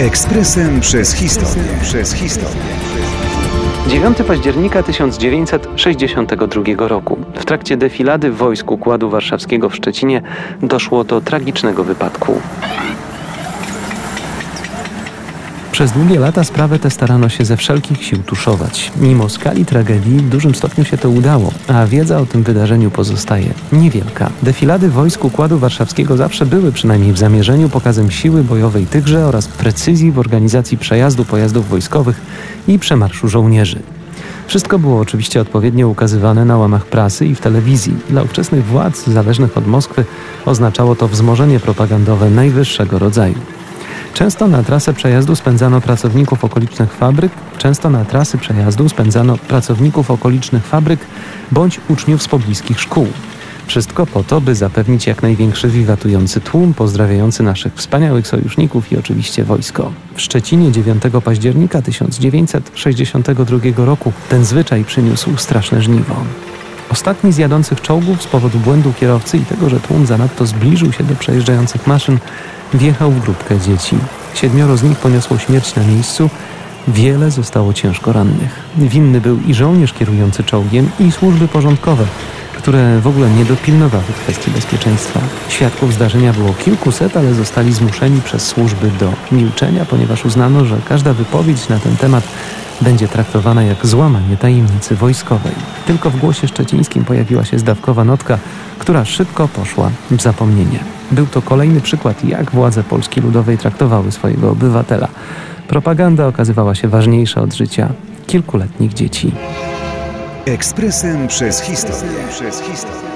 Ekspresem przez historię. Przez historię. 9 października 1962 roku. W trakcie defilady w wojsku Kładu Warszawskiego w Szczecinie doszło do tragicznego wypadku. Przez długie lata sprawę tę starano się ze wszelkich sił tuszować. Mimo skali tragedii w dużym stopniu się to udało, a wiedza o tym wydarzeniu pozostaje niewielka. Defilady w wojsku Układu Warszawskiego zawsze były przynajmniej w zamierzeniu pokazem siły bojowej tychże oraz precyzji w organizacji przejazdu pojazdów wojskowych i przemarszu żołnierzy. Wszystko było oczywiście odpowiednio ukazywane na łamach prasy i w telewizji. Dla ówczesnych władz zależnych od Moskwy oznaczało to wzmożenie propagandowe najwyższego rodzaju. Często na trasę przejazdu spędzano pracowników okolicznych fabryk, często na trasy przejazdu spędzano pracowników okolicznych fabryk bądź uczniów z pobliskich szkół. Wszystko po to, by zapewnić jak największy wiwatujący tłum, pozdrawiający naszych wspaniałych sojuszników i oczywiście wojsko. W Szczecinie 9 października 1962 roku ten zwyczaj przyniósł straszne żniwo. Ostatni z jadących czołgów z powodu błędu kierowcy i tego, że tłum zanadto zbliżył się do przejeżdżających maszyn, wjechał w grupkę dzieci. Siedmioro z nich poniosło śmierć na miejscu, wiele zostało ciężko rannych. Winny był i żołnierz kierujący czołgiem, i służby porządkowe, które w ogóle nie dopilnowały kwestii bezpieczeństwa. Świadków zdarzenia było kilkuset, ale zostali zmuszeni przez służby do milczenia, ponieważ uznano, że każda wypowiedź na ten temat będzie traktowana jak złamanie tajemnicy wojskowej. Tylko w głosie szczecińskim pojawiła się zdawkowa notka, która szybko poszła w zapomnienie. Był to kolejny przykład, jak władze Polski Ludowej traktowały swojego obywatela. Propaganda okazywała się ważniejsza od życia kilkuletnich dzieci. Ekspresem przez historię. Przez historię.